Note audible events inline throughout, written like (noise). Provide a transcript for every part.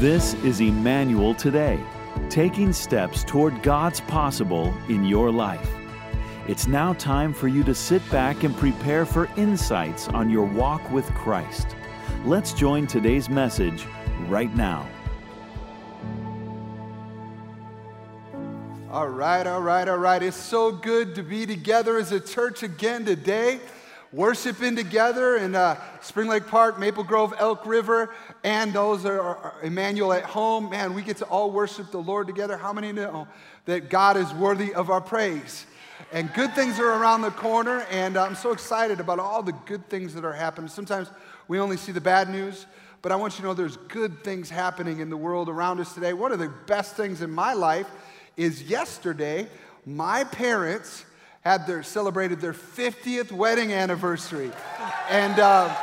This is Emmanuel Today, taking steps toward God's possible in your life. It's now time for you to sit back and prepare for insights on your walk with Christ. Let's join today's message right now. All right, all right, all right. It's so good to be together as a church again today worshiping together in uh, Spring Lake Park, Maple Grove, Elk River, and those are, are Emmanuel at home. Man, we get to all worship the Lord together. How many know that God is worthy of our praise? And good things are around the corner, and I'm so excited about all the good things that are happening. Sometimes we only see the bad news, but I want you to know there's good things happening in the world around us today. One of the best things in my life is yesterday, my parents had their celebrated their 50th wedding anniversary. And uh,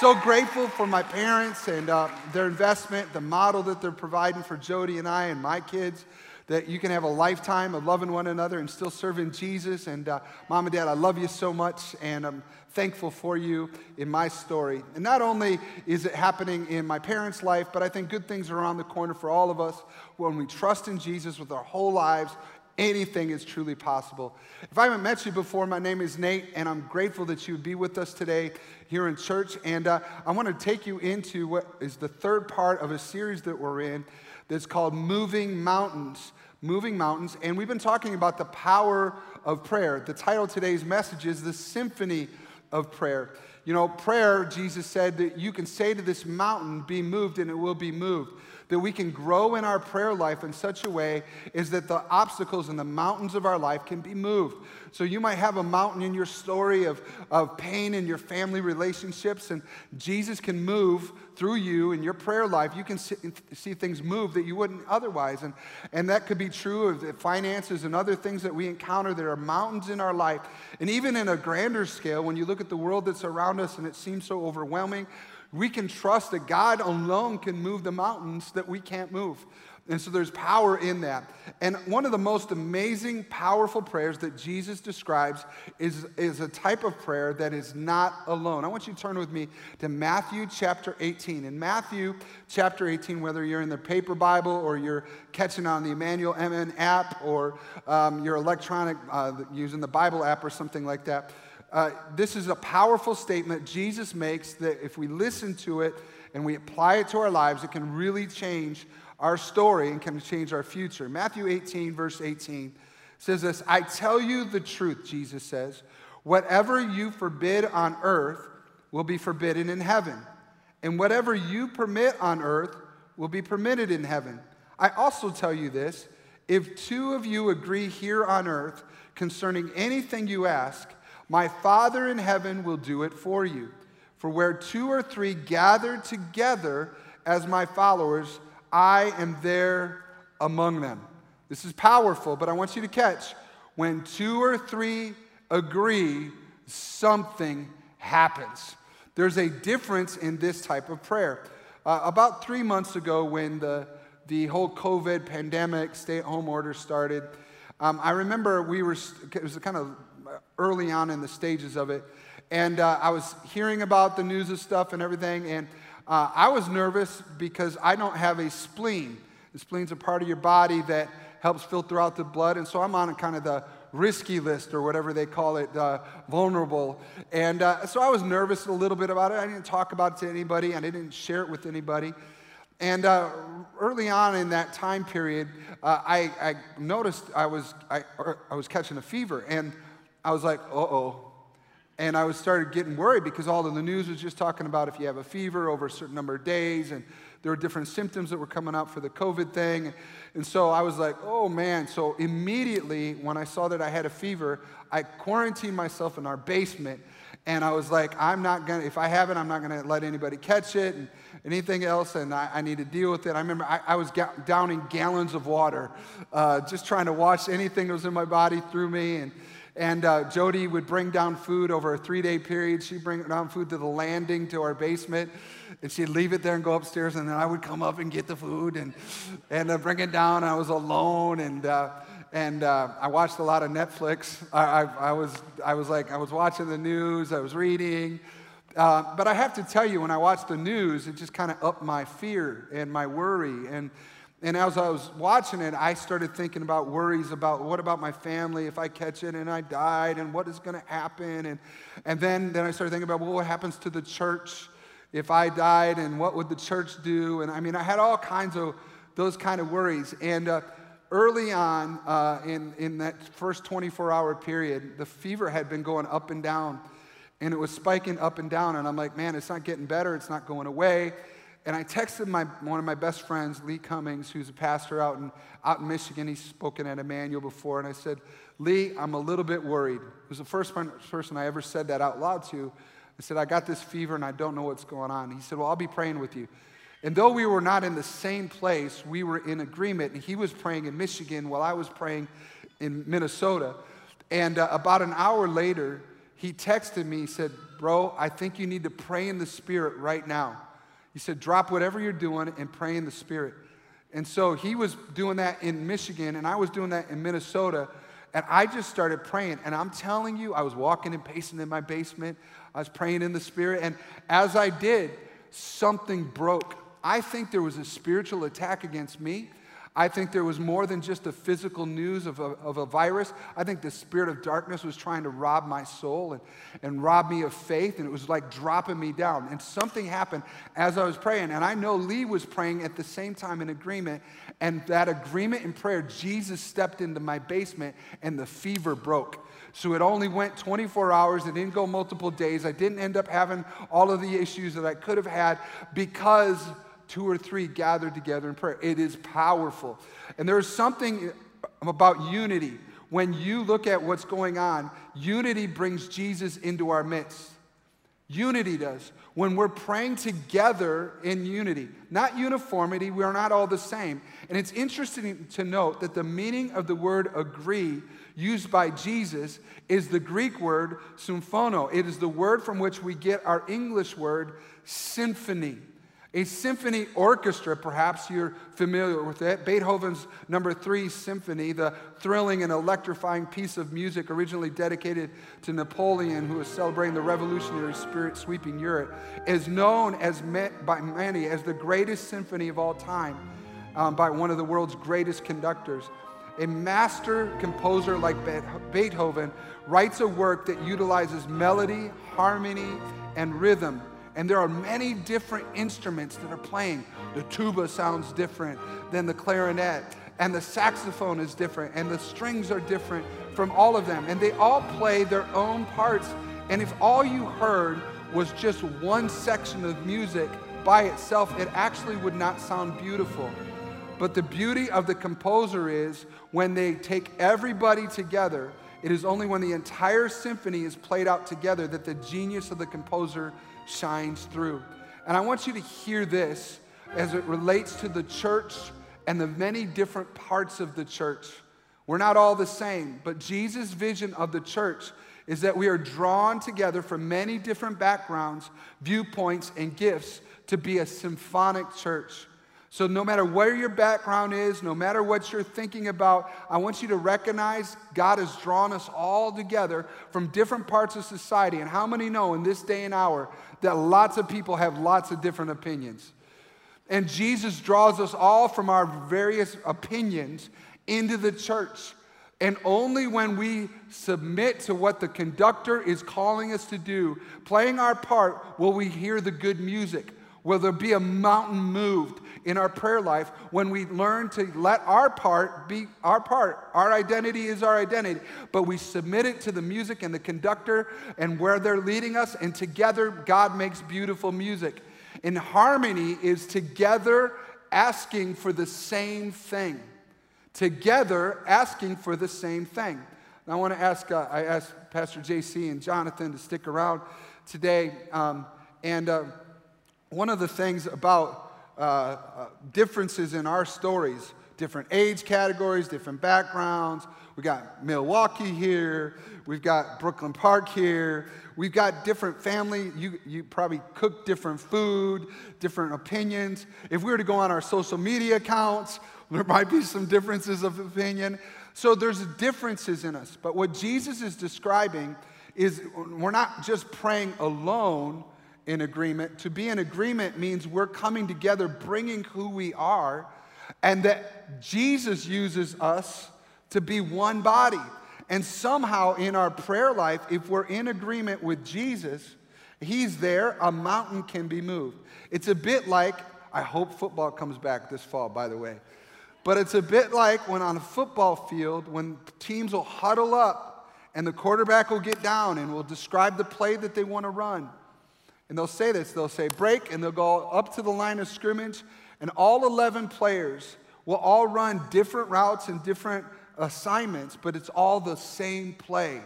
so grateful for my parents and uh, their investment, the model that they're providing for Jody and I and my kids. That you can have a lifetime of loving one another and still serving Jesus. And uh, mom and dad, I love you so much, and I'm thankful for you in my story. And not only is it happening in my parents' life, but I think good things are around the corner for all of us when we trust in Jesus with our whole lives, anything is truly possible. If I haven't met you before, my name is Nate, and I'm grateful that you would be with us today here in church. And uh, I want to take you into what is the third part of a series that we're in that's called Moving Mountains. Moving Mountains. And we've been talking about the power of prayer. The title of today's message is The Symphony of Prayer. You know, prayer, Jesus said that you can say to this mountain, be moved, and it will be moved that we can grow in our prayer life in such a way is that the obstacles and the mountains of our life can be moved. So you might have a mountain in your story of, of pain in your family relationships, and Jesus can move through you in your prayer life. You can see, see things move that you wouldn't otherwise. And, and that could be true of finances and other things that we encounter. There are mountains in our life. And even in a grander scale, when you look at the world that's around us and it seems so overwhelming, we can trust that God alone can move the mountains that we can't move. And so there's power in that. And one of the most amazing, powerful prayers that Jesus describes is, is a type of prayer that is not alone. I want you to turn with me to Matthew chapter 18. In Matthew chapter 18, whether you're in the paper Bible or you're catching on the Emmanuel MN app or um, you're electronic uh, using the Bible app or something like that, uh, this is a powerful statement Jesus makes that if we listen to it and we apply it to our lives, it can really change our story and can change our future. Matthew 18, verse 18 says this I tell you the truth, Jesus says. Whatever you forbid on earth will be forbidden in heaven, and whatever you permit on earth will be permitted in heaven. I also tell you this if two of you agree here on earth concerning anything you ask, my Father in heaven will do it for you. For where two or three gather together as my followers, I am there among them. This is powerful, but I want you to catch when two or three agree, something happens. There's a difference in this type of prayer. Uh, about three months ago, when the, the whole COVID pandemic stay at home order started, um, I remember we were, it was kind of early on in the stages of it. And uh, I was hearing about the news of stuff and everything, and uh, I was nervous because I don't have a spleen. The spleen's a part of your body that helps filter out the blood, and so I'm on kind of the risky list or whatever they call it, uh, vulnerable. And uh, so I was nervous a little bit about it. I didn't talk about it to anybody, and I didn't share it with anybody. And uh, early on in that time period, uh, I, I, noticed I was, I, I was catching a fever. And I was like, uh oh. And I was started getting worried because all of the news was just talking about if you have a fever over a certain number of days, and there were different symptoms that were coming out for the COVID thing. And so I was like, oh man. So immediately when I saw that I had a fever, I quarantined myself in our basement. And I was like, I'm not gonna, if I have it, I'm not gonna let anybody catch it and anything else, and I, I need to deal with it. I remember I, I was ga- downing gallons of water, uh, just trying to wash anything that was in my body through me. And, and uh, Jody would bring down food over a three day period. She'd bring down food to the landing to our basement, and she'd leave it there and go upstairs. And then I would come up and get the food and, and uh, bring it down. I was alone, and, uh, and uh, I watched a lot of Netflix. I, I, I, was, I was like, I was watching the news, I was reading. Uh, but I have to tell you, when I watched the news, it just kind of upped my fear and my worry. And, and as I was watching it, I started thinking about worries about what about my family if I catch it and I died and what is going to happen. And, and then, then I started thinking about well, what happens to the church if I died and what would the church do? And I mean, I had all kinds of those kind of worries. And uh, early on uh, in, in that first 24 hour period, the fever had been going up and down and it was spiking up and down. And I'm like, man, it's not getting better. It's not going away. And I texted my, one of my best friends, Lee Cummings, who's a pastor out in, out in Michigan. He's spoken at Emmanuel before. And I said, Lee, I'm a little bit worried. It was the first person I ever said that out loud to. I said, I got this fever and I don't know what's going on. He said, Well, I'll be praying with you. And though we were not in the same place, we were in agreement. And he was praying in Michigan while I was praying in Minnesota. And uh, about an hour later, he texted me, he said, Bro, I think you need to pray in the Spirit right now. He said, Drop whatever you're doing and pray in the Spirit. And so he was doing that in Michigan, and I was doing that in Minnesota. And I just started praying. And I'm telling you, I was walking and pacing in my basement. I was praying in the Spirit. And as I did, something broke. I think there was a spiritual attack against me. I think there was more than just a physical news of a, of a virus. I think the spirit of darkness was trying to rob my soul and, and rob me of faith, and it was like dropping me down. And something happened as I was praying. And I know Lee was praying at the same time in agreement. And that agreement in prayer, Jesus stepped into my basement and the fever broke. So it only went 24 hours. It didn't go multiple days. I didn't end up having all of the issues that I could have had because two or three gathered together in prayer. It is powerful. And there's something about unity. When you look at what's going on, unity brings Jesus into our midst. Unity does. When we're praying together in unity, not uniformity, we are not all the same. And it's interesting to note that the meaning of the word agree used by Jesus is the Greek word symphono. It is the word from which we get our English word symphony. A symphony orchestra, perhaps you're familiar with it. Beethoven's number three symphony, the thrilling and electrifying piece of music originally dedicated to Napoleon, who was celebrating the revolutionary spirit sweeping Europe, is known as met by many as the greatest symphony of all time um, by one of the world's greatest conductors. A master composer like Beethoven writes a work that utilizes melody, harmony, and rhythm and there are many different instruments that are playing. The tuba sounds different than the clarinet, and the saxophone is different, and the strings are different from all of them. And they all play their own parts. And if all you heard was just one section of music by itself, it actually would not sound beautiful. But the beauty of the composer is when they take everybody together, it is only when the entire symphony is played out together that the genius of the composer shines through. And I want you to hear this as it relates to the church and the many different parts of the church. We're not all the same, but Jesus' vision of the church is that we are drawn together from many different backgrounds, viewpoints, and gifts to be a symphonic church. So, no matter where your background is, no matter what you're thinking about, I want you to recognize God has drawn us all together from different parts of society. And how many know in this day and hour that lots of people have lots of different opinions? And Jesus draws us all from our various opinions into the church. And only when we submit to what the conductor is calling us to do, playing our part, will we hear the good music. Will there be a mountain moved in our prayer life when we learn to let our part be our part? Our identity is our identity, but we submit it to the music and the conductor and where they're leading us, and together God makes beautiful music. And harmony is together asking for the same thing. Together asking for the same thing. I want to ask, uh, I asked Pastor JC and Jonathan to stick around today. Um, and uh, one of the things about uh, uh, differences in our stories, different age categories, different backgrounds. We got Milwaukee here, we've got Brooklyn Park here, we've got different family. You, you probably cook different food, different opinions. If we were to go on our social media accounts, (laughs) there might be some differences of opinion. So there's differences in us. But what Jesus is describing is we're not just praying alone in agreement. To be in agreement means we're coming together, bringing who we are, and that Jesus uses us to be one body. And somehow in our prayer life, if we're in agreement with Jesus, He's there, a mountain can be moved. It's a bit like, I hope football comes back this fall, by the way. But it's a bit like when on a football field, when teams will huddle up and the quarterback will get down and will describe the play that they want to run. And they'll say this they'll say break, and they'll go up to the line of scrimmage, and all 11 players will all run different routes and different assignments, but it's all the same play.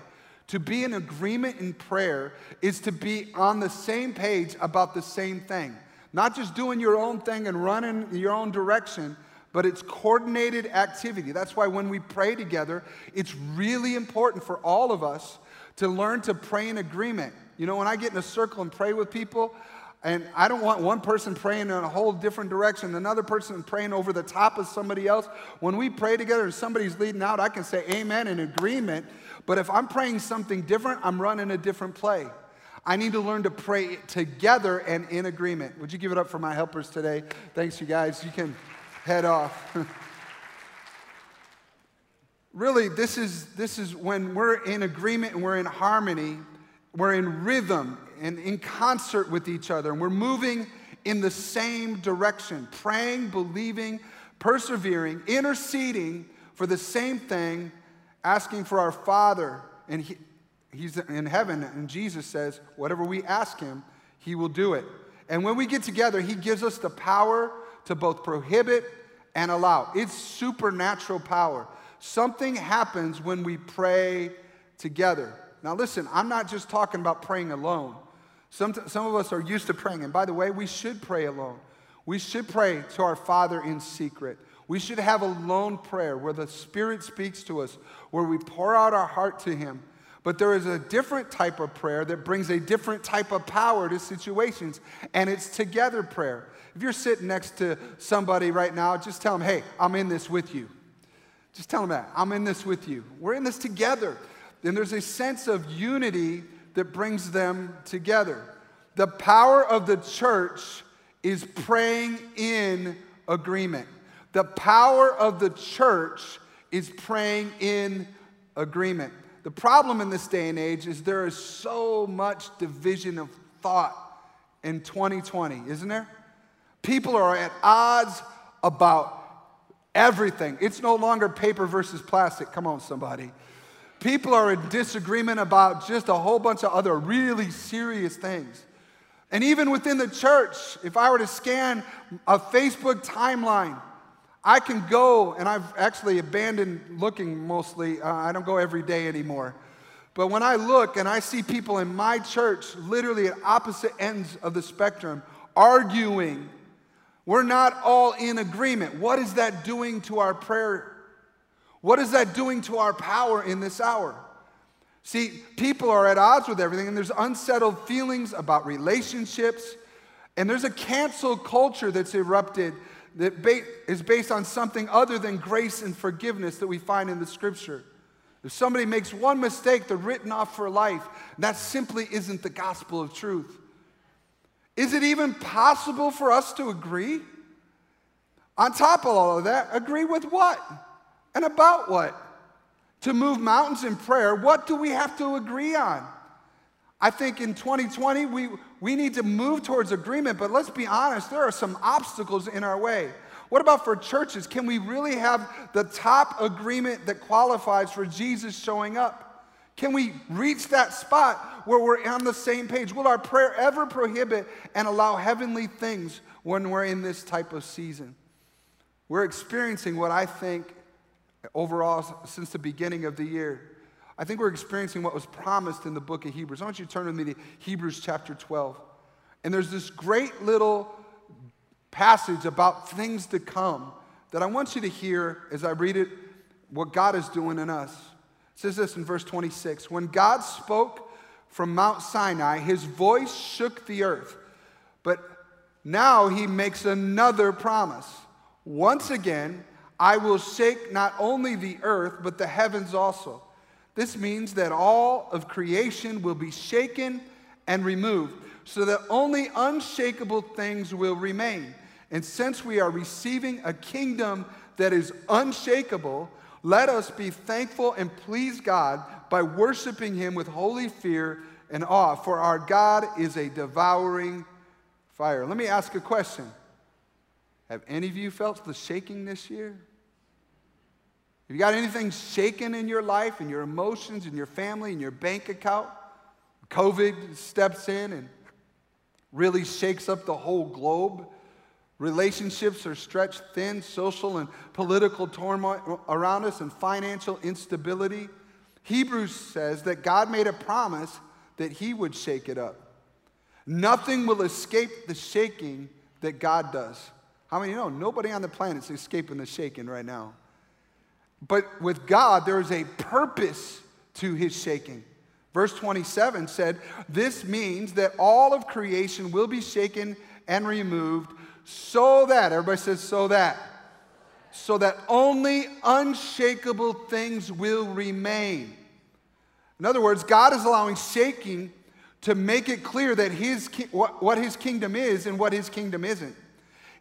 To be in agreement in prayer is to be on the same page about the same thing. Not just doing your own thing and running your own direction, but it's coordinated activity. That's why when we pray together, it's really important for all of us to learn to pray in agreement. You know, when I get in a circle and pray with people, and I don't want one person praying in a whole different direction, another person praying over the top of somebody else. When we pray together and somebody's leading out, I can say amen in agreement. But if I'm praying something different, I'm running a different play. I need to learn to pray together and in agreement. Would you give it up for my helpers today? Thanks, you guys. You can head off. (laughs) really, this is, this is when we're in agreement and we're in harmony, we're in rhythm and in concert with each other, and we're moving in the same direction, praying, believing, persevering, interceding for the same thing, asking for our Father. And he, He's in heaven, and Jesus says, whatever we ask Him, He will do it. And when we get together, He gives us the power to both prohibit and allow. It's supernatural power. Something happens when we pray together. Now, listen, I'm not just talking about praying alone. Some, some of us are used to praying. And by the way, we should pray alone. We should pray to our Father in secret. We should have a lone prayer where the Spirit speaks to us, where we pour out our heart to Him. But there is a different type of prayer that brings a different type of power to situations, and it's together prayer. If you're sitting next to somebody right now, just tell them, hey, I'm in this with you. Just tell them that. I'm in this with you. We're in this together. And there's a sense of unity that brings them together. The power of the church is praying in agreement. The power of the church is praying in agreement. The problem in this day and age is there is so much division of thought in 2020, isn't there? People are at odds about everything. It's no longer paper versus plastic. Come on, somebody. People are in disagreement about just a whole bunch of other really serious things. And even within the church, if I were to scan a Facebook timeline, I can go, and I've actually abandoned looking mostly. Uh, I don't go every day anymore. But when I look and I see people in my church, literally at opposite ends of the spectrum, arguing, we're not all in agreement. What is that doing to our prayer what is that doing to our power in this hour? See, people are at odds with everything, and there's unsettled feelings about relationships, and there's a cancel culture that's erupted that is based on something other than grace and forgiveness that we find in the scripture. If somebody makes one mistake, they're written off for life. That simply isn't the gospel of truth. Is it even possible for us to agree? On top of all of that, agree with what? And about what? To move mountains in prayer, what do we have to agree on? I think in 2020, we, we need to move towards agreement, but let's be honest, there are some obstacles in our way. What about for churches? Can we really have the top agreement that qualifies for Jesus showing up? Can we reach that spot where we're on the same page? Will our prayer ever prohibit and allow heavenly things when we're in this type of season? We're experiencing what I think overall since the beginning of the year. I think we're experiencing what was promised in the book of Hebrews. I want you to turn with me to Hebrews chapter 12. And there's this great little passage about things to come that I want you to hear as I read it, what God is doing in us. It says this in verse 26 When God spoke from Mount Sinai, his voice shook the earth. But now he makes another promise. Once again, I will shake not only the earth, but the heavens also. This means that all of creation will be shaken and removed. so that only unshakable things will remain. And since we are receiving a kingdom that is unshakable, let us be thankful and please God by worshiping Him with holy fear and awe, for our God is a devouring fire. Let me ask a question Have any of you felt the shaking this year? Have you got anything shaken in your life, in your emotions, in your family, in your bank account? COVID steps in and really shakes up the whole globe. Relationships are stretched thin, social and political turmoil around us, and financial instability. Hebrews says that God made a promise that He would shake it up. Nothing will escape the shaking that God does. How many know? Nobody on the planet is escaping the shaking right now. But with God, there is a purpose to His shaking. Verse 27 said, This means that all of creation will be shaken and removed so that, everybody says, so that, so that only unshakable things will remain. In other words, God is allowing shaking to make it clear that his, what his kingdom is and what his kingdom isn't.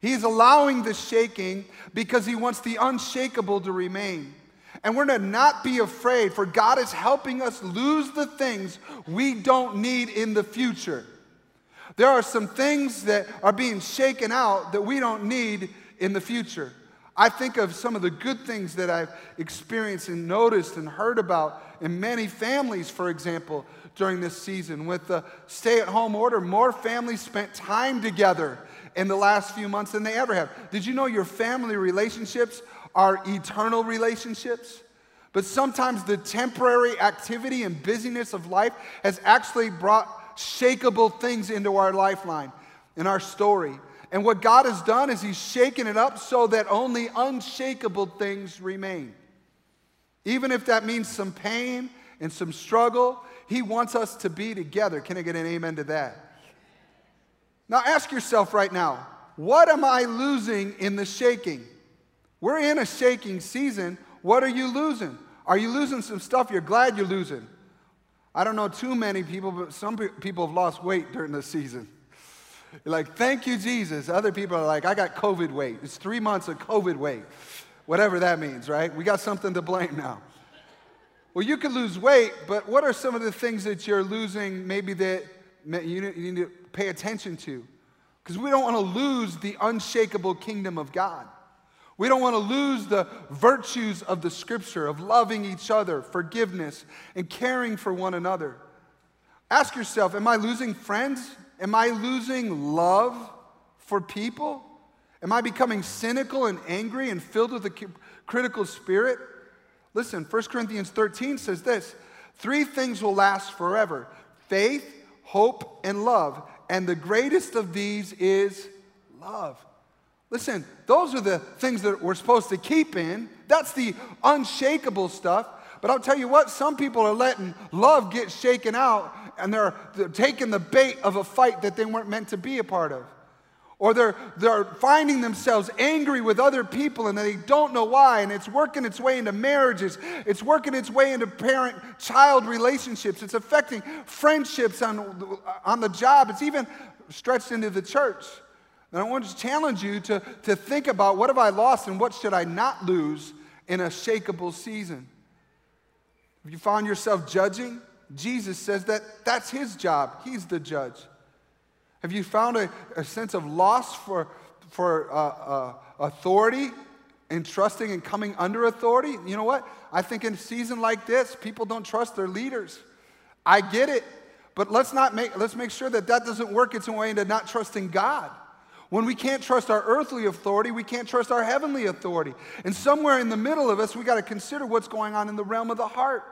He's allowing the shaking because he wants the unshakable to remain. And we're to not be afraid, for God is helping us lose the things we don't need in the future. There are some things that are being shaken out that we don't need in the future. I think of some of the good things that I've experienced and noticed and heard about in many families, for example, during this season. With the stay at home order, more families spent time together in the last few months than they ever have. Did you know your family relationships are eternal relationships? But sometimes the temporary activity and busyness of life has actually brought shakable things into our lifeline, in our story. And what God has done is He's shaken it up so that only unshakable things remain. Even if that means some pain and some struggle, He wants us to be together. Can I get an amen to that? Now ask yourself right now what am I losing in the shaking? We're in a shaking season. What are you losing? Are you losing some stuff you're glad you're losing? I don't know too many people, but some people have lost weight during this season. You're (laughs) like, thank you, Jesus. Other people are like, I got COVID weight. It's three months of COVID weight, whatever that means, right? We got something to blame now. Well, you could lose weight, but what are some of the things that you're losing maybe that you need to pay attention to? Because we don't want to lose the unshakable kingdom of God. We don't want to lose the virtues of the scripture of loving each other, forgiveness, and caring for one another. Ask yourself Am I losing friends? Am I losing love for people? Am I becoming cynical and angry and filled with a critical spirit? Listen, 1 Corinthians 13 says this Three things will last forever faith, hope, and love. And the greatest of these is love. Listen, those are the things that we're supposed to keep in. That's the unshakable stuff. But I'll tell you what, some people are letting love get shaken out and they're, they're taking the bait of a fight that they weren't meant to be a part of. Or they're, they're finding themselves angry with other people and they don't know why, and it's working its way into marriages. It's working its way into parent child relationships. It's affecting friendships on, on the job. It's even stretched into the church. And I want to challenge you to, to think about what have I lost and what should I not lose in a shakable season. If you found yourself judging, Jesus says that that's his job. He's the judge. Have you found a, a sense of loss for, for uh, uh, authority and trusting and coming under authority? You know what? I think in a season like this, people don't trust their leaders. I get it, but let's not make let's make sure that that doesn't work its way into not trusting God. When we can't trust our earthly authority, we can't trust our heavenly authority. And somewhere in the middle of us, we got to consider what's going on in the realm of the heart.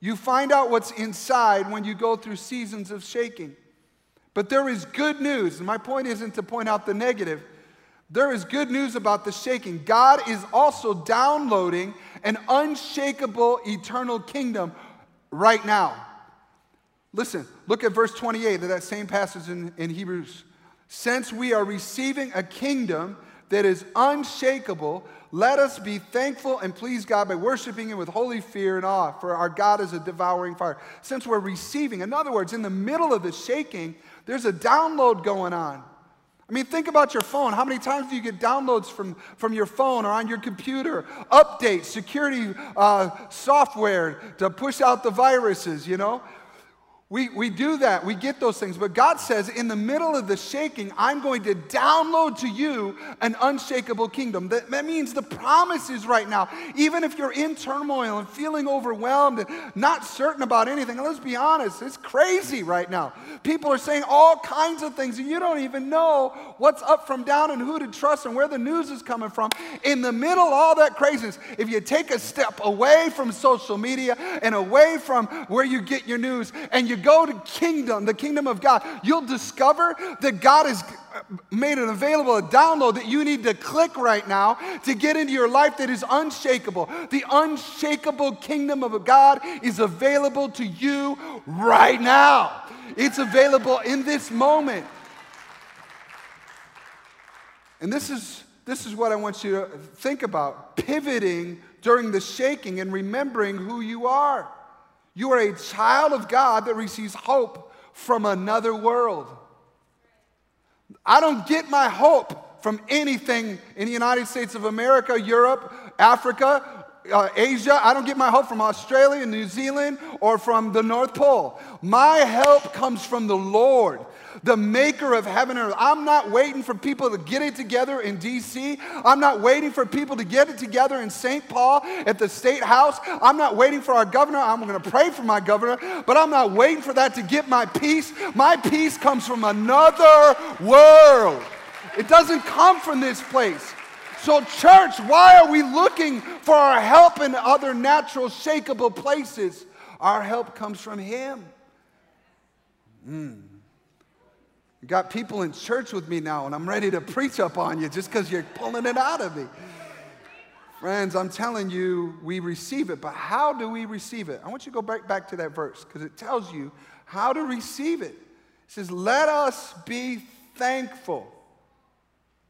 You find out what's inside when you go through seasons of shaking. But there is good news, and my point isn't to point out the negative. There is good news about the shaking. God is also downloading an unshakable eternal kingdom right now. Listen, look at verse 28 of that same passage in, in Hebrews since we are receiving a kingdom that is unshakable, let us be thankful and please God by worshiping Him with holy fear and awe, for our God is a devouring fire. Since we're receiving, in other words, in the middle of the shaking, there's a download going on. I mean, think about your phone. How many times do you get downloads from, from your phone or on your computer? Updates, security uh, software to push out the viruses, you know? We, we do that, we get those things. But God says, in the middle of the shaking, I'm going to download to you an unshakable kingdom. That, that means the promise is right now. Even if you're in turmoil and feeling overwhelmed and not certain about anything, let's be honest, it's crazy right now. People are saying all kinds of things, and you don't even know what's up from down and who to trust and where the news is coming from. In the middle of all that craziness, if you take a step away from social media and away from where you get your news and you go to kingdom, the kingdom of God, you'll discover that God has uh, made it available, a download that you need to click right now to get into your life that is unshakable. The unshakable kingdom of God is available to you right now. It's available in this moment. And this is, this is what I want you to think about pivoting during the shaking and remembering who you are. You are a child of God that receives hope from another world. I don't get my hope from anything in the United States of America, Europe, Africa, uh, Asia. I don't get my hope from Australia, New Zealand, or from the North Pole. My help comes from the Lord the maker of heaven and earth. I'm not waiting for people to get it together in DC. I'm not waiting for people to get it together in St. Paul at the state house. I'm not waiting for our governor. I'm going to pray for my governor, but I'm not waiting for that to get my peace. My peace comes from another world. It doesn't come from this place. So, church, why are we looking for our help in other natural, shakable places? Our help comes from Him. Mm. Got people in church with me now, and I'm ready to preach up on you just because you're pulling it out of me. Friends, I'm telling you, we receive it, but how do we receive it? I want you to go back, back to that verse because it tells you how to receive it. It says, Let us be thankful.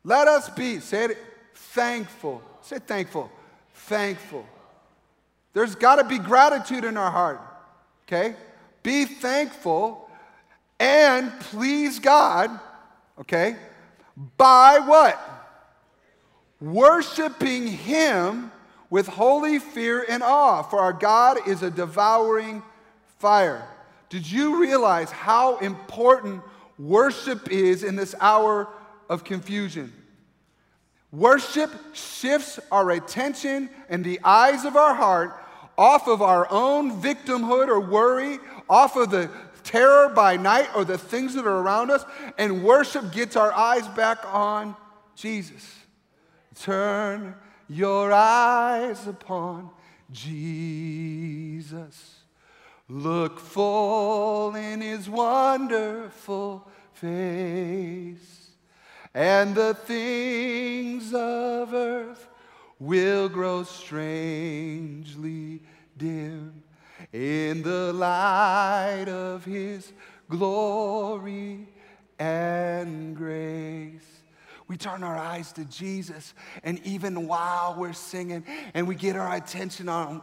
Let us be, say it, thankful. Say thankful. Thankful. There's got to be gratitude in our heart, okay? Be thankful and please God, okay, by what? Worshiping Him with holy fear and awe, for our God is a devouring fire. Did you realize how important worship is in this hour of confusion? Worship shifts our attention and the eyes of our heart off of our own victimhood or worry, off of the terror by night or the things that are around us, and worship gets our eyes back on Jesus. Turn your eyes upon Jesus. Look full in his wonderful face, and the things of earth will grow strangely dim in the light of his glory and grace. We turn our eyes to Jesus, and even while we're singing and we get our attention on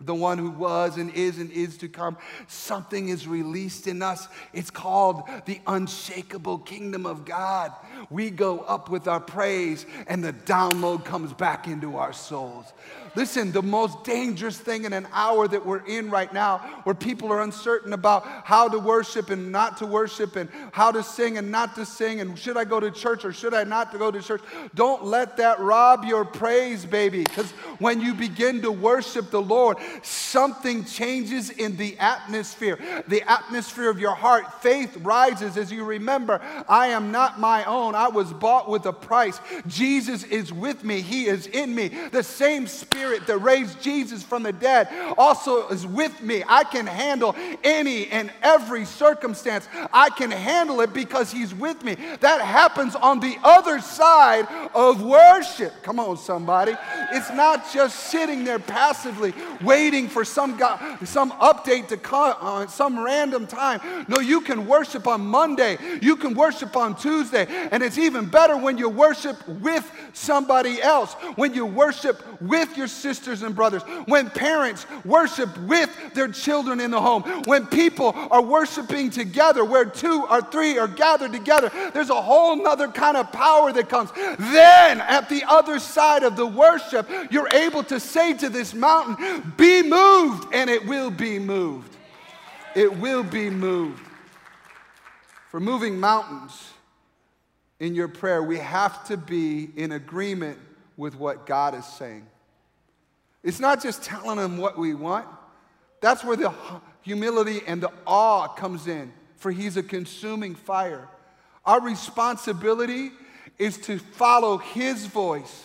the one who was and is and is to come, something is released in us. It's called the unshakable kingdom of God. We go up with our praise, and the download comes back into our souls. Listen, the most dangerous thing in an hour that we're in right now, where people are uncertain about how to worship and not to worship, and how to sing and not to sing, and should I go to church or should I not to go to church? Don't let that rob your praise, baby, because when you begin to worship the Lord, something changes in the atmosphere. The atmosphere of your heart, faith rises as you remember, I am not my own. I was bought with a price. Jesus is with me, He is in me. The same Spirit that raised Jesus from the dead also is with me. I can handle any and every circumstance. I can handle it because He's with me. That happens on the other side of worship. Come on, somebody. It's not just sitting there passively waiting for some, guy, some update to come on some random time. No, you can worship on Monday. You can worship on Tuesday. And it's even better when you worship with somebody else, when you worship with your sisters and brothers, when parents worship with their children in the home, when people are worshiping together, where two or three are gathered together. There's a whole nother kind of power that comes. Then at the other side of the worship, you're able to say to this mountain, Be moved, and it will be moved. It will be moved. For moving mountains in your prayer, we have to be in agreement with what God is saying. It's not just telling Him what we want, that's where the humility and the awe comes in, for He's a consuming fire. Our responsibility is to follow His voice,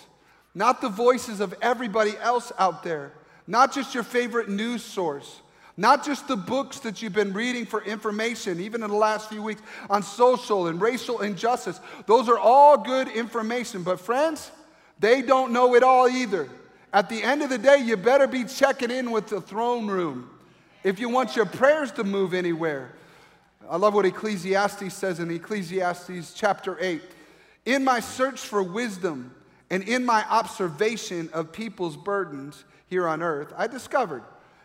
not the voices of everybody else out there, not just your favorite news source, not just the books that you've been reading for information, even in the last few weeks on social and racial injustice. Those are all good information, but friends, they don't know it all either. At the end of the day, you better be checking in with the throne room if you want your prayers to move anywhere. I love what Ecclesiastes says in Ecclesiastes chapter 8. In my search for wisdom and in my observation of people's burdens here on earth, I discovered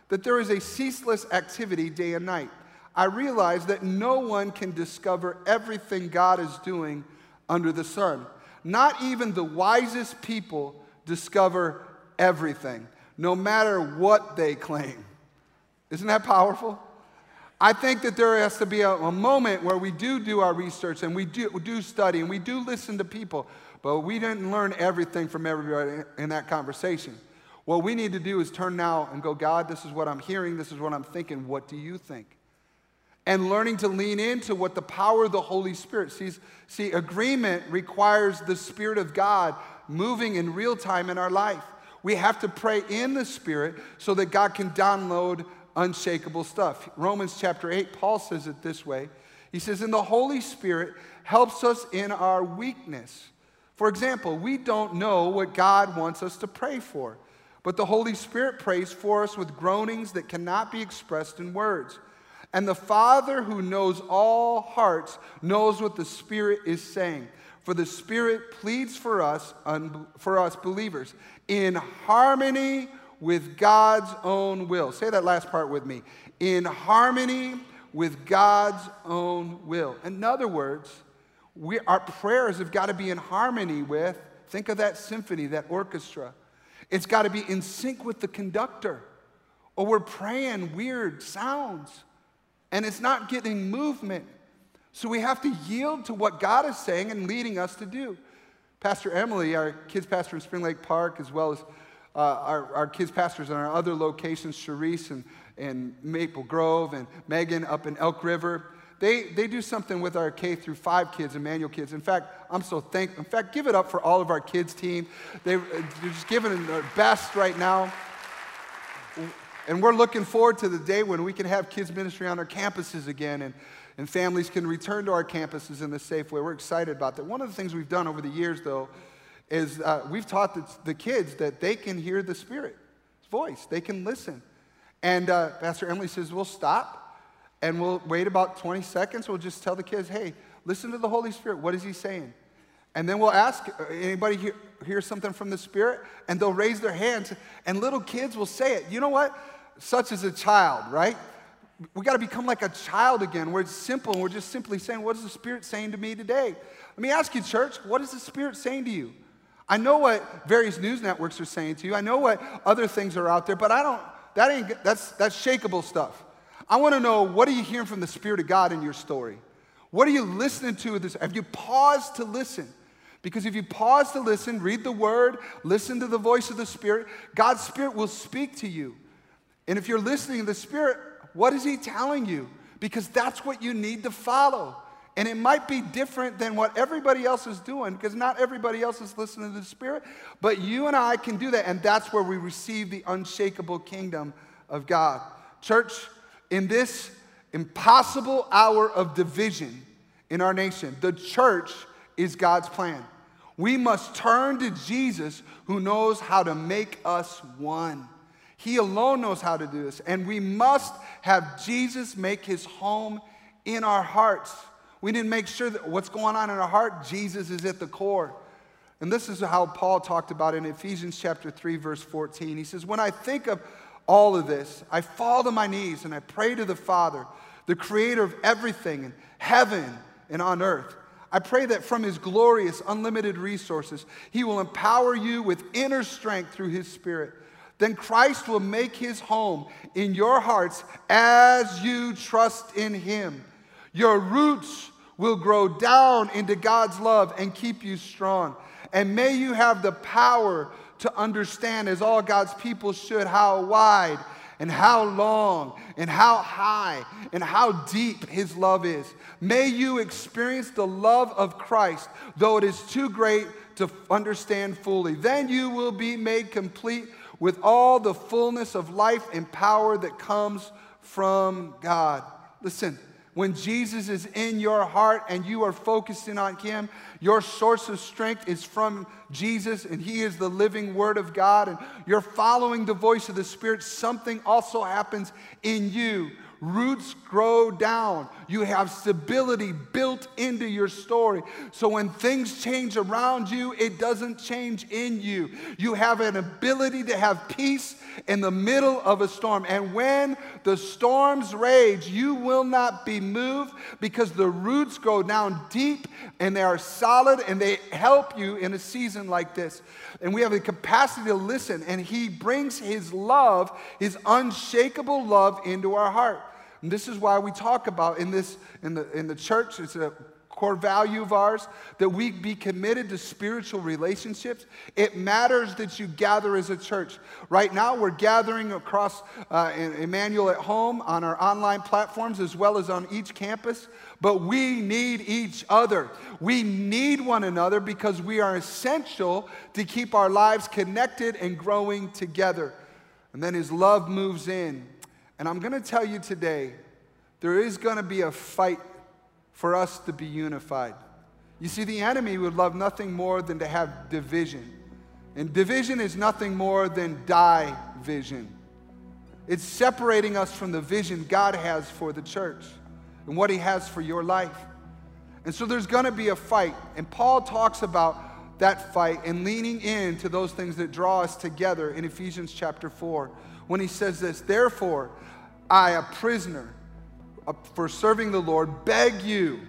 that there is a ceaseless activity day and night. I realize that no one can discover everything God is doing under the sun. Not even the wisest people discover everything, no matter what they claim. Isn't that powerful? I think that there has to be a, a, moment where we do do our research and we do, do study and we do listen to people, but we didn't learn everything from everybody in that conversation. What we need to do is turn now and go, God, this is what I'm hearing, this is what I'm thinking, what do you think? And learning to lean into what the power of the Holy Spirit sees. See, agreement requires the Spirit of God moving in real time in our life. We have to pray in the Spirit so that God can download unshakable stuff. Romans chapter 8, Paul says it this way He says, And the Holy Spirit helps us in our weakness. For example, we don't know what God wants us to pray for, but the Holy Spirit prays for us with groanings that cannot be expressed in words. And the Father who knows all hearts knows what the Spirit is saying. For the Spirit pleads for us, for us believers, in harmony with God's own will. Say that last part with me. In harmony with God's own will. In other words, we, our prayers have got to be in harmony with, think of that symphony, that orchestra. It's got to be in sync with the conductor, or we're praying weird sounds and it's not getting movement. So we have to yield to what God is saying and leading us to do. Pastor Emily, our kids pastor in Spring Lake Park, as well as uh, our, our kids pastors in our other locations, Sharice and, and Maple Grove and Megan up in Elk River. They, they do something with our K through five kids, Emmanuel kids. In fact, I'm so thankful. In fact, give it up for all of our kids team. They, they're just giving their best right now. And we're looking forward to the day when we can have kids ministry on our campuses again and, and families can return to our campuses in a safe way. We're excited about that. One of the things we've done over the years, though, is uh, we've taught the, the, kids that they can hear the Spirit's voice, they can listen. And uh, Pastor Emily says, We'll stop and we'll wait about 20 seconds. We'll just tell the kids, Hey, listen to the Holy Spirit. What is He saying? And then we'll ask uh, anybody hear, hear something from the Spirit? And they'll raise their hands, and little kids will say it. You know what? Such as a child, right? We got to become like a child again, where it's simple and we're just simply saying, What is the Spirit saying to me today? Let me ask you, church, what is the Spirit saying to you? I know what various news networks are saying to you. I know what other things are out there, but I don't, that ain't, that's, that's shakable stuff. I want to know what are you hearing from the Spirit of God in your story? What are you listening to? This? Have you paused to listen? Because if you pause to listen, read the word, listen to the voice of the Spirit, God's Spirit will speak to you. And if you're listening to the Spirit, what is He telling you? Because that's what you need to follow. And it might be different than what everybody else is doing because not everybody else is listening to the Spirit, but you and I can do that. And that's where we receive the unshakable kingdom of God. Church, in this impossible hour of division in our nation, the church is God's plan. We must turn to Jesus who knows how to make us one. He alone knows how to do this. And we must have Jesus make his home in our hearts. We need to make sure that what's going on in our heart, Jesus is at the core. And this is how Paul talked about it in Ephesians chapter 3, verse 14. He says, When I think of all of this, I fall to my knees and I pray to the Father, the creator of everything in heaven and on earth. I pray that from his glorious, unlimited resources, he will empower you with inner strength through his spirit. Then Christ will make his home in your hearts as you trust in him. Your roots will grow down into God's love and keep you strong. And may you have the power to understand, as all God's people should, how wide and how long and how high and how deep His love is. May you experience the love of Christ, though it is too great to understand fully. Then you will be made complete with all the fullness of life and power that comes from God. Listen, when Jesus is in your heart and you are focusing on Him, your source of strength is from Jesus and He is the living Word of God, and you're following the voice of the Spirit, something also happens in you Roots grow down. You have stability built into your story. So when things change around you, it doesn't change in you. You have an ability to have peace in the middle of a storm. And when the storms rage, you will not be moved because the roots go down deep and they are solid and they help you in a season like this. And we have the capacity to listen, and He brings His love, His unshakable love, into our heart. And this is why we talk about in this in the in the church, it's a core value of ours that we be committed to spiritual relationships. It matters that you gather as a church. Right now, we're gathering across uh, Emmanuel at home on our online platforms as well as on each campus. But we need each other. We need one another because we are essential to keep our lives connected and growing together. And then his love moves in and I'm going to tell you today there is going to be a fight for us to be unified. You see, the enemy would love nothing more than to have division. And division is nothing more than die vision. It's separating us from the vision God has for the church and what He has for your life. And so there's going to be a fight. And Paul talks about that fight and leaning into those things that draw us together in Ephesians chapter 4 when he says this Therefore, I, a prisoner for serving the Lord, beg you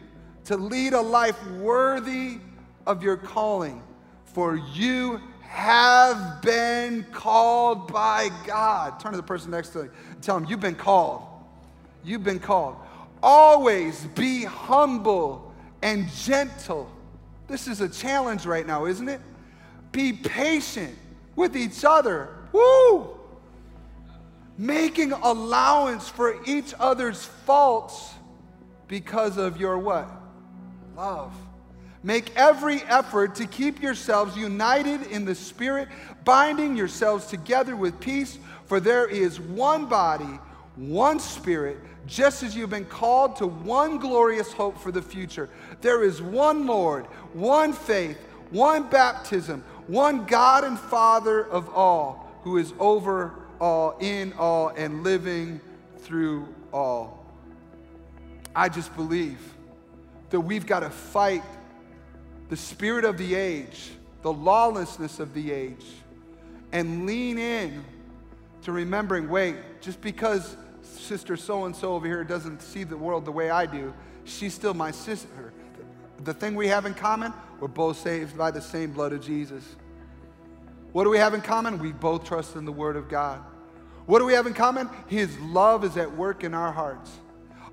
to lead a life worthy of your calling, for you have been called by God. Turn to the person next to you and tell them, You've been called. You've been called. Always be humble and gentle. This is a challenge right now, isn't it? Be patient with each other. Woo! Making allowance for each other's faults because of your what? Love. Make every effort to keep yourselves united in the Spirit, binding yourselves together with peace, for there is one body, one Spirit, just as you've been called to one glorious hope for the future. There is one Lord, one faith, one baptism, one God and Father of all, who is over all, in all, and living through all. I just believe that we've got to fight the spirit of the age, the lawlessness of the age, and lean in to remembering wait, just because sister so and so over here doesn't see the world the way I do, she's still my sister. The thing we have in common, we're both saved by the same blood of Jesus. What do we have in common? We both trust in the Word of God. What do we have in common? His love is at work in our hearts.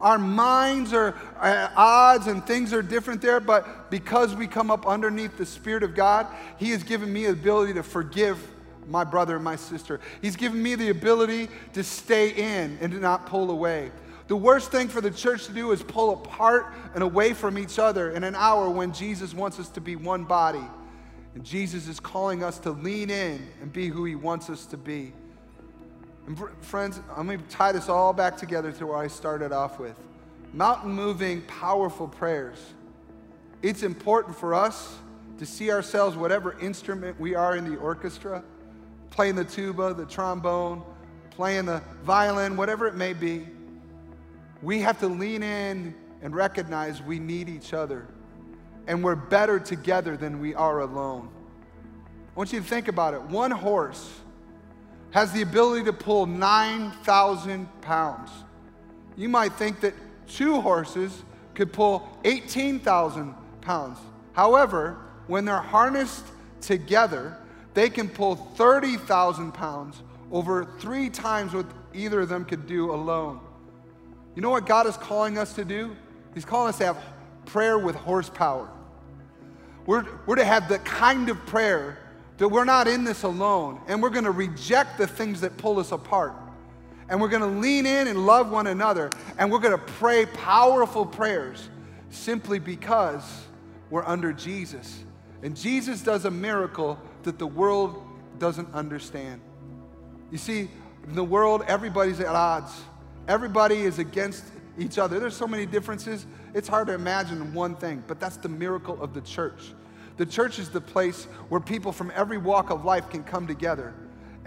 Our minds are at odds and things are different there, but because we come up underneath the Spirit of God, He has given me the ability to forgive my brother and my sister. He's given me the ability to stay in and to not pull away. The worst thing for the church to do is pull apart and away from each other in an hour when Jesus wants us to be one body. And Jesus is calling us to lean in and be who He wants us to be. And friends, I'm going to tie this all back together to where I started off with. Mountain moving, powerful prayers. It's important for us to see ourselves, whatever instrument we are in the orchestra, playing the tuba, the trombone, playing the violin, whatever it may be, we have to lean in and recognize we need each other. And we're better together than we are alone. I want you to think about it. One horse has the ability to pull 9,000 pounds. You might think that two horses could pull 18,000 pounds. However, when they're harnessed together, they can pull 30,000 pounds over three times what either of them could do alone. You know what God is calling us to do? He's calling us to have prayer with horsepower. We're, we're to have the kind of prayer that we're not in this alone, and we're going to reject the things that pull us apart. And we're going to lean in and love one another, and we're going to pray powerful prayers simply because we're under Jesus. And Jesus does a miracle that the world doesn't understand. You see, in the world, everybody's at odds. Everybody is against each other. There's so many differences, it's hard to imagine one thing, but that's the miracle of the church. The church is the place where people from every walk of life can come together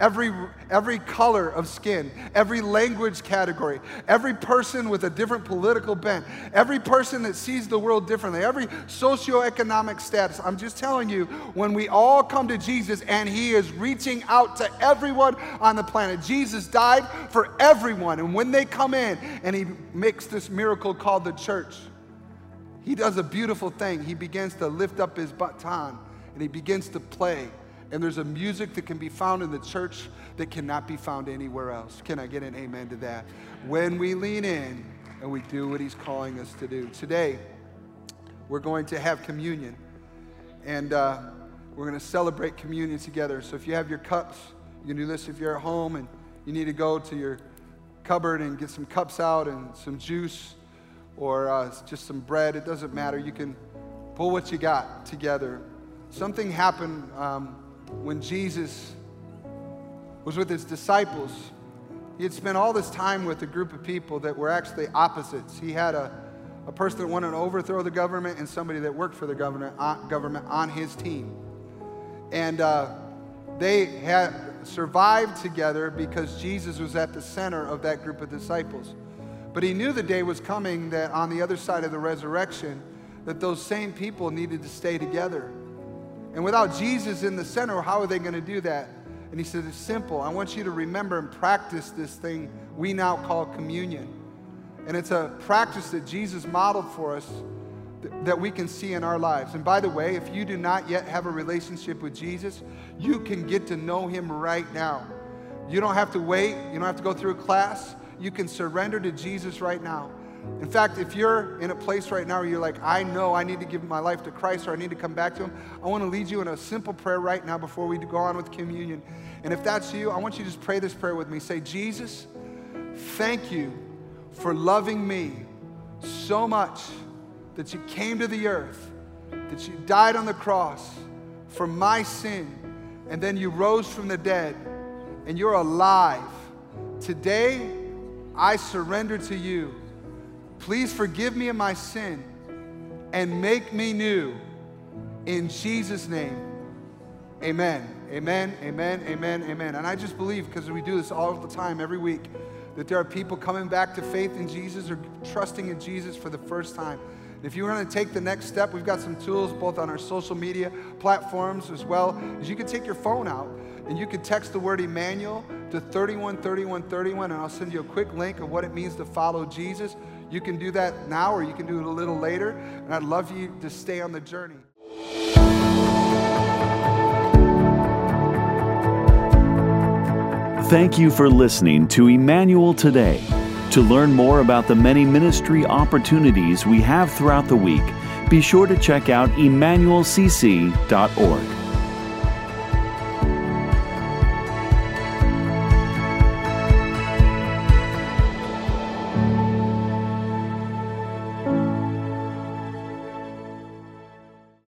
every, every color of skin, every language category, every person with a different political bent, every person that sees the world differently, every socioeconomic status. I'm just telling you, when we all come to Jesus and He is reaching out to everyone on the planet, Jesus died for everyone. And when they come in and He makes this miracle called the church, He does a beautiful thing. He begins to lift up His baton and He begins to play and there's a music that can be found in the church that cannot be found anywhere else. Can I get an amen to that? When we lean in and we do what He's calling us to do. Today, we're going to have communion. And uh, we're going to celebrate communion together. So if you have your cups, you can do this if you're at home and you need to go to your cupboard and get some cups out and some juice or uh, just some bread. It doesn't matter. You can pull what you got together. Something happened um, when Jesus was with his disciples, he had spent all this time with a group of people that were actually opposites. He had a, a person that wanted to overthrow the government and somebody that worked for the government, uh, government on his team. And uh, they had survived together because Jesus was at the center of that group of disciples. But he knew the day was coming that on the other side of the resurrection, that those same people needed to stay together. And without Jesus in the center, how are they going to do that? And he said, It's simple. I want you to remember and practice this thing we now call communion. And it's a practice that Jesus modeled for us that we can see in our lives. And by the way, if you do not yet have a relationship with Jesus, you can get to know him right now. You don't have to wait, you don't have to go through a class. You can surrender to Jesus right now. In fact, if you're in a place right now where you're like, I know I need to give my life to Christ or I need to come back to Him, I want to lead you in a simple prayer right now before we go on with communion. And if that's you, I want you to just pray this prayer with me. Say, Jesus, thank you for loving me so much that you came to the earth, that you died on the cross for my sin, and then you rose from the dead, and you're alive. Today, I surrender to you. Please forgive me of my sin and make me new. In Jesus' name, amen. Amen, amen, amen, amen. And I just believe, because we do this all the time, every week, that there are people coming back to faith in Jesus or trusting in Jesus for the first time. If you want to take the next step, we've got some tools both on our social media platforms as well as you can take your phone out and you can text the word Emmanuel to 313131 and I'll send you a quick link of what it means to follow Jesus. You can do that now or you can do it a little later. And I'd love you to stay on the journey. Thank you for listening to Emmanuel Today. To learn more about the many ministry opportunities we have throughout the week, be sure to check out emmanuelcc.org.